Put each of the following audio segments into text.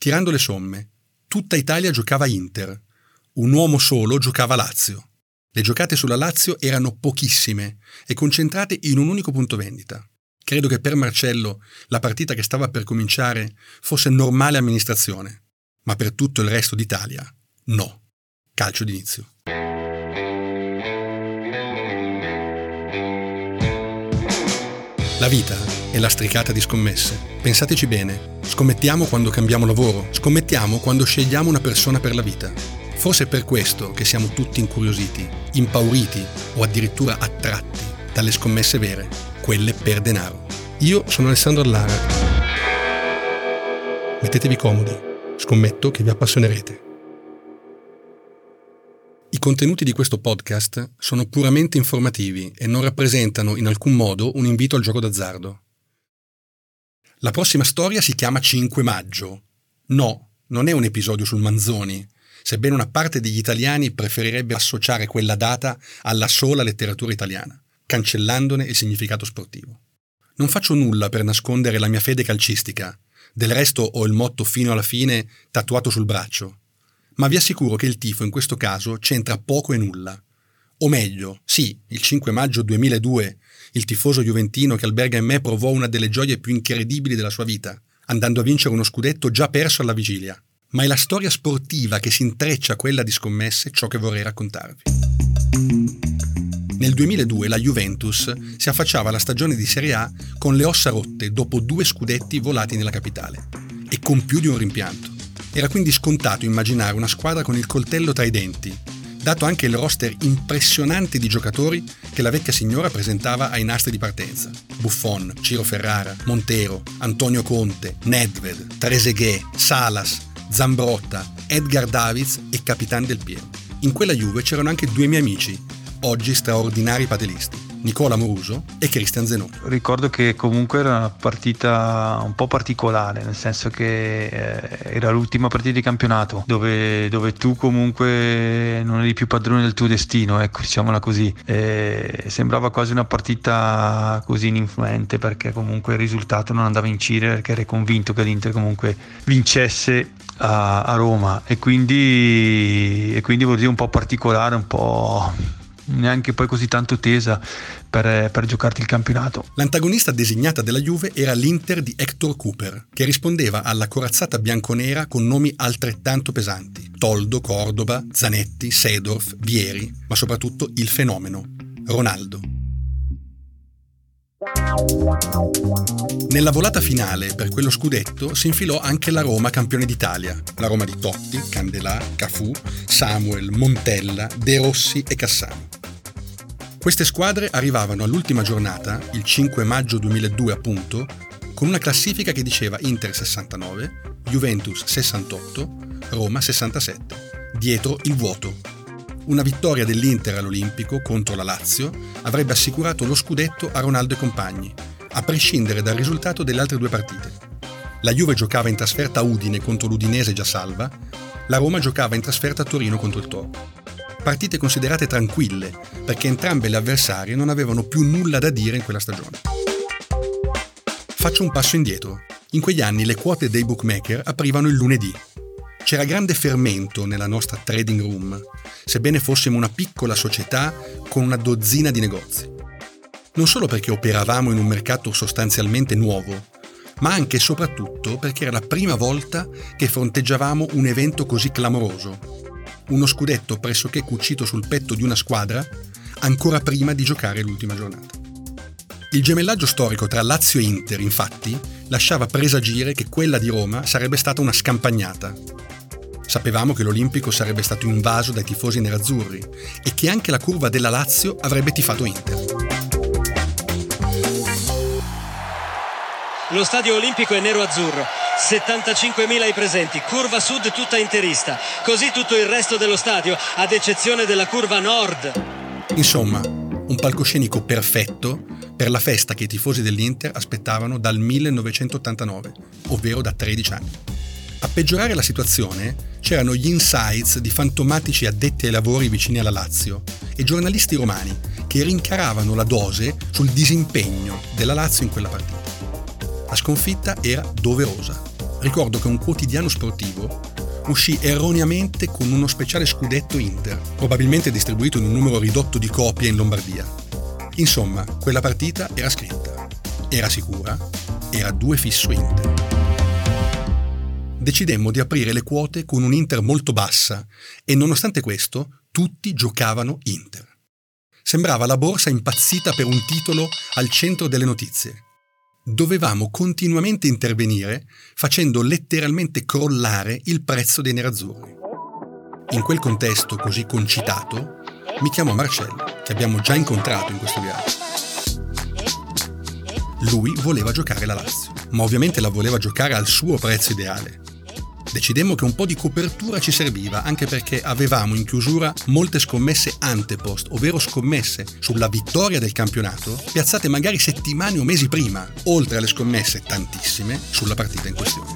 tirando le somme, tutta Italia giocava Inter, un uomo solo giocava Lazio. Le giocate sulla Lazio erano pochissime e concentrate in un unico punto vendita. Credo che per Marcello la partita che stava per cominciare fosse normale amministrazione, ma per tutto il resto d'Italia no. Calcio d'inizio. La vita è lastricata di scommesse. Pensateci bene. Scommettiamo quando cambiamo lavoro, scommettiamo quando scegliamo una persona per la vita. Forse è per questo che siamo tutti incuriositi, impauriti o addirittura attratti dalle scommesse vere, quelle per denaro. Io sono Alessandro Allara. Mettetevi comodi, scommetto che vi appassionerete. I contenuti di questo podcast sono puramente informativi e non rappresentano in alcun modo un invito al gioco d'azzardo. La prossima storia si chiama 5 maggio. No, non è un episodio sul Manzoni, sebbene una parte degli italiani preferirebbe associare quella data alla sola letteratura italiana, cancellandone il significato sportivo. Non faccio nulla per nascondere la mia fede calcistica, del resto ho il motto fino alla fine tatuato sul braccio, ma vi assicuro che il tifo in questo caso c'entra poco e nulla. O meglio, sì, il 5 maggio 2002, il tifoso juventino che alberga in me provò una delle gioie più incredibili della sua vita, andando a vincere uno scudetto già perso alla vigilia ma è la storia sportiva che si intreccia a quella di scommesse ciò che vorrei raccontarvi. Nel 2002 la Juventus si affacciava alla stagione di Serie A con le ossa rotte dopo due scudetti volati nella capitale e con più di un rimpianto. Era quindi scontato immaginare una squadra con il coltello tra i denti, dato anche il roster impressionante di giocatori che la vecchia signora presentava ai nastri di partenza. Buffon, Ciro Ferrara, Montero, Antonio Conte, Nedved, Trezeguet, Salas, Zambrotta, Edgar Davids e Capitan del Piero. In quella Juve c'erano anche due miei amici, oggi straordinari padelisti. Nicola Moruso e Cristian Zenoni. Ricordo che comunque era una partita un po' particolare, nel senso che eh, era l'ultima partita di campionato, dove, dove, tu comunque non eri più padrone del tuo destino, ecco, diciamola così. E sembrava quasi una partita così ininfluente perché comunque il risultato non andava a incidere perché eri convinto che l'Inter comunque vincesse a, a Roma e quindi, e quindi vuol dire un po' particolare, un po' neanche poi così tanto tesa per, per, giocarti il campionato. L'antagonista designata della Juve era l'Inter di Hector Cooper, che rispondeva alla corazzata bianconera con nomi altrettanto pesanti: Toldo, Cordoba, Zanetti, Sedorf, Vieri, ma soprattutto il fenomeno, Ronaldo. Nella volata finale per quello scudetto si infilò anche la Roma campione d'Italia, la Roma di Totti, Candelà, Cafù, Samuel, Montella, De Rossi e Cassano. Queste squadre arrivavano all'ultima giornata, il 5 maggio 2002 appunto, con una classifica che diceva Inter 69, Juventus 68, Roma 67, dietro il vuoto, una vittoria dell'Inter all'Olimpico contro la Lazio avrebbe assicurato lo scudetto a Ronaldo e compagni, a prescindere dal risultato delle altre due partite. La Juve giocava in trasferta a Udine contro l'Udinese già salva, la Roma giocava in trasferta a Torino contro il Toro. Partite considerate tranquille, perché entrambe le avversarie non avevano più nulla da dire in quella stagione. Faccio un passo indietro. In quegli anni le quote dei bookmaker aprivano il lunedì, c'era grande fermento nella nostra trading room, sebbene fossimo una piccola società con una dozzina di negozi. Non solo perché operavamo in un mercato sostanzialmente nuovo, ma anche e soprattutto perché era la prima volta che fronteggiavamo un evento così clamoroso. Uno scudetto pressoché cucito sul petto di una squadra ancora prima di giocare l'ultima giornata. Il gemellaggio storico tra Lazio e Inter, infatti, lasciava presagire che quella di Roma sarebbe stata una scampagnata, Sapevamo che l'Olimpico sarebbe stato invaso dai tifosi nerazzurri e che anche la curva della Lazio avrebbe tifato Inter. Lo stadio olimpico è nero-azzurro, 75.000 i presenti, curva sud tutta interista, così tutto il resto dello stadio, ad eccezione della curva nord. Insomma, un palcoscenico perfetto per la festa che i tifosi dell'Inter aspettavano dal 1989, ovvero da 13 anni. A peggiorare la situazione c'erano gli insights di fantomatici addetti ai lavori vicini alla Lazio e giornalisti romani che rincaravano la dose sul disimpegno della Lazio in quella partita. La sconfitta era doverosa. Ricordo che un quotidiano sportivo uscì erroneamente con uno speciale scudetto Inter, probabilmente distribuito in un numero ridotto di copie in Lombardia. Insomma, quella partita era scritta, era sicura, era due fisso Inter. Decidemmo di aprire le quote con un Inter molto bassa e nonostante questo tutti giocavano Inter. Sembrava la borsa impazzita per un titolo al centro delle notizie dovevamo continuamente intervenire facendo letteralmente crollare il prezzo dei nerazzurri. In quel contesto così concitato, mi chiamò Marcello, che abbiamo già incontrato in questo viaggio. Lui voleva giocare la Lazio, ma ovviamente la voleva giocare al suo prezzo ideale, Decidemmo che un po' di copertura ci serviva, anche perché avevamo in chiusura molte scommesse antepost, ovvero scommesse sulla vittoria del campionato, piazzate magari settimane o mesi prima, oltre alle scommesse tantissime sulla partita in questione.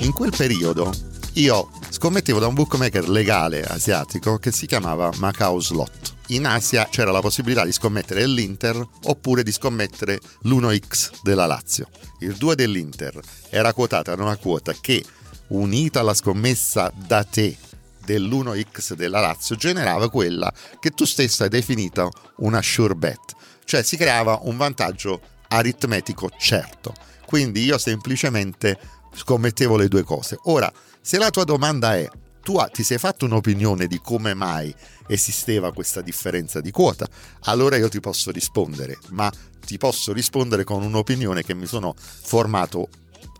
In quel periodo io scommettevo da un bookmaker legale asiatico che si chiamava Macau Slot. In Asia c'era la possibilità di scommettere l'Inter oppure di scommettere l'1x della Lazio. Il 2 dell'Inter era quotata ad una quota che unita alla scommessa da te dell'1x della Lazio generava quella che tu stessa hai definito una sure bet, cioè si creava un vantaggio aritmetico certo. Quindi io semplicemente scommettevo le due cose. Ora, se la tua domanda è tu ti sei fatto un'opinione di come mai esisteva questa differenza di quota, allora io ti posso rispondere, ma ti posso rispondere con un'opinione che mi sono formato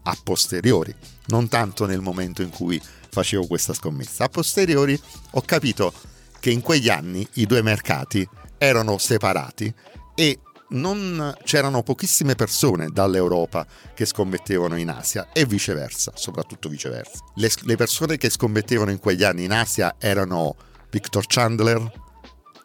a posteriori, non tanto nel momento in cui facevo questa scommessa. A posteriori ho capito che in quegli anni i due mercati erano separati e non c'erano pochissime persone dall'Europa che scommettevano in Asia e viceversa, soprattutto viceversa. Le, le persone che scommettevano in quegli anni in Asia erano Victor Chandler,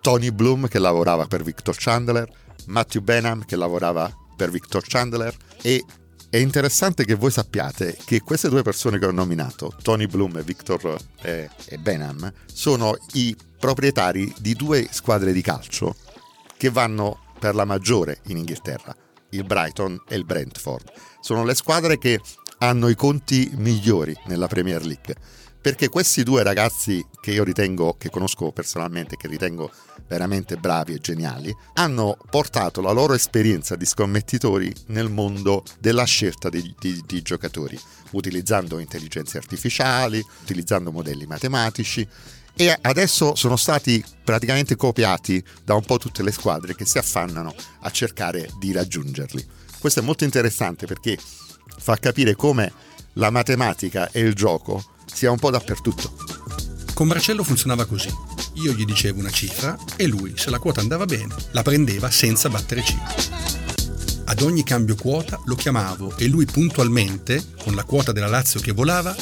Tony Bloom che lavorava per Victor Chandler, Matthew Benham che lavorava per Victor Chandler e è interessante che voi sappiate che queste due persone che ho nominato, Tony Bloom e Victor eh, e Benham, sono i proprietari di due squadre di calcio che vanno per la maggiore in Inghilterra, il Brighton e il Brentford. Sono le squadre che hanno i conti migliori nella Premier League perché questi due ragazzi che io ritengo, che conosco personalmente, che ritengo veramente bravi e geniali, hanno portato la loro esperienza di scommettitori nel mondo della scelta di, di, di giocatori, utilizzando intelligenze artificiali, utilizzando modelli matematici e adesso sono stati praticamente copiati da un po' tutte le squadre che si affannano a cercare di raggiungerli. Questo è molto interessante perché fa capire come la matematica e il gioco sia un po' dappertutto. Con Marcello funzionava così. Io gli dicevo una cifra e lui, se la quota andava bene, la prendeva senza battere ciglio. Ad ogni cambio quota lo chiamavo e lui puntualmente, con la quota della Lazio che volava,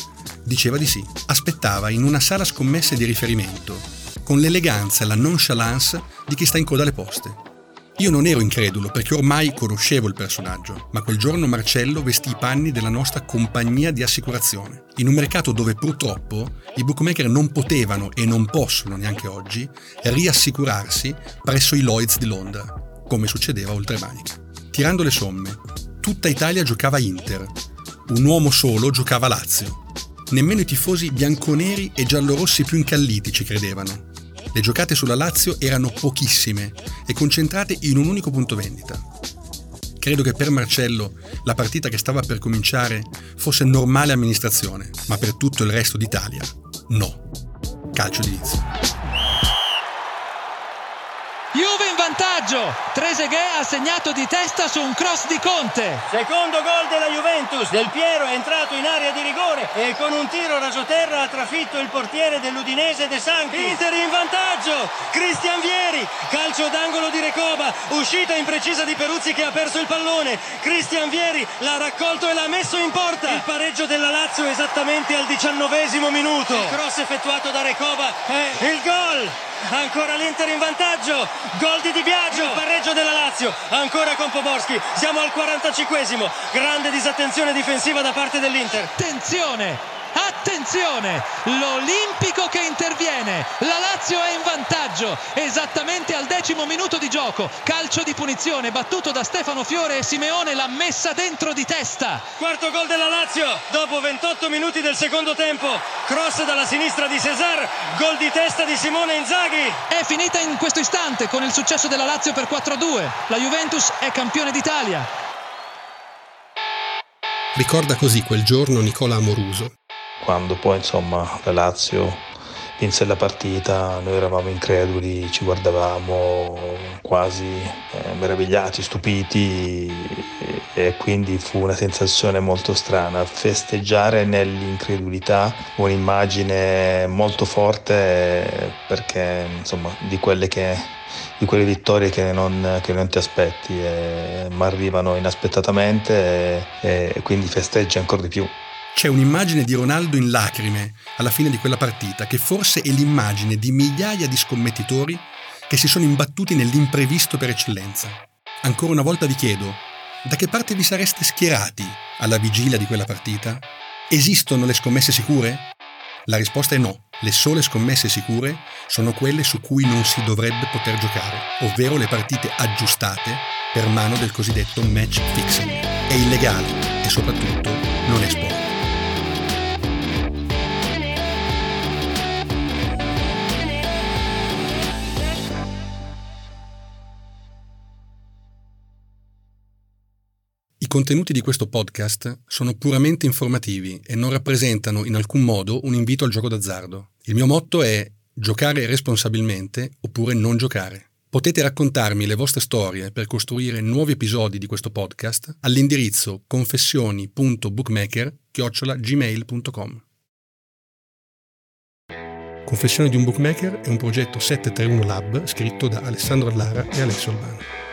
diceva di sì. Aspettava in una sala scommesse di riferimento, con l'eleganza e la nonchalance di chi sta in coda alle poste. Io non ero incredulo perché ormai conoscevo il personaggio, ma quel giorno Marcello vestì i panni della nostra compagnia di assicurazione, in un mercato dove purtroppo i bookmaker non potevano e non possono neanche oggi riassicurarsi presso i Lloyds di Londra, come succedeva oltre Manica. Tirando le somme, tutta Italia giocava Inter, un uomo solo giocava Lazio. Nemmeno i tifosi bianconeri e giallorossi più incalliti ci credevano. Le giocate sulla Lazio erano pochissime e concentrate in un unico punto vendita. Credo che per Marcello la partita che stava per cominciare fosse normale amministrazione, ma per tutto il resto d'Italia no. Calcio d'inizio vantaggio. Trezeguet ha segnato di testa su un cross di Conte. Secondo gol della Juventus. Del Piero è entrato in area di rigore e con un tiro rasoterra ha trafitto il portiere dell'Udinese De Santi. Inter in vantaggio. Cristian Vieri. Calcio d'angolo di Recoba. Uscita imprecisa di Peruzzi che ha perso il pallone. Cristian Vieri l'ha raccolto e l'ha messo in porta. Il pareggio della Lazio esattamente al diciannovesimo minuto. Il cross effettuato da Recoba è il gol. Ancora l'Inter in vantaggio. Gol di Di Biagio. Pareggio della Lazio. Ancora con Poborski. Siamo al 45esimo. Grande disattenzione difensiva da parte dell'Inter. Attenzione! Attenzione! L'Olimpico che interviene. La Lazio è in vantaggio esattamente al decimo minuto di gioco. Calcio di punizione battuto da Stefano Fiore e Simeone l'ha messa dentro di testa. Quarto gol della Lazio dopo 28 minuti del secondo tempo. Cross dalla sinistra di Cesar, gol di testa di Simone Inzaghi. È finita in questo istante con il successo della Lazio per 4-2. La Juventus è campione d'Italia. Ricorda così quel giorno Nicola Amoruso. Quando poi insomma la Lazio vinse la partita, noi eravamo increduli, ci guardavamo quasi eh, meravigliati, stupiti e quindi fu una sensazione molto strana. Festeggiare nell'incredulità, un'immagine molto forte perché insomma di quelle che di quelle vittorie che non, che non ti aspetti, ma arrivano inaspettatamente e, e quindi festeggi ancora di più. C'è un'immagine di Ronaldo in lacrime alla fine di quella partita che forse è l'immagine di migliaia di scommettitori che si sono imbattuti nell'imprevisto per eccellenza. Ancora una volta vi chiedo, da che parte vi sareste schierati alla vigilia di quella partita? Esistono le scommesse sicure? La risposta è no. Le sole scommesse sicure sono quelle su cui non si dovrebbe poter giocare, ovvero le partite aggiustate per mano del cosiddetto match fixing. È illegale e soprattutto non è sport. Contenuti di questo podcast sono puramente informativi e non rappresentano in alcun modo un invito al gioco d'azzardo. Il mio motto è giocare responsabilmente oppure non giocare. Potete raccontarmi le vostre storie per costruire nuovi episodi di questo podcast all'indirizzo confessioni.bookmaker.gmail.com Confessioni di un bookmaker è un progetto 731 Lab scritto da Alessandro Allara e Alessio Albano.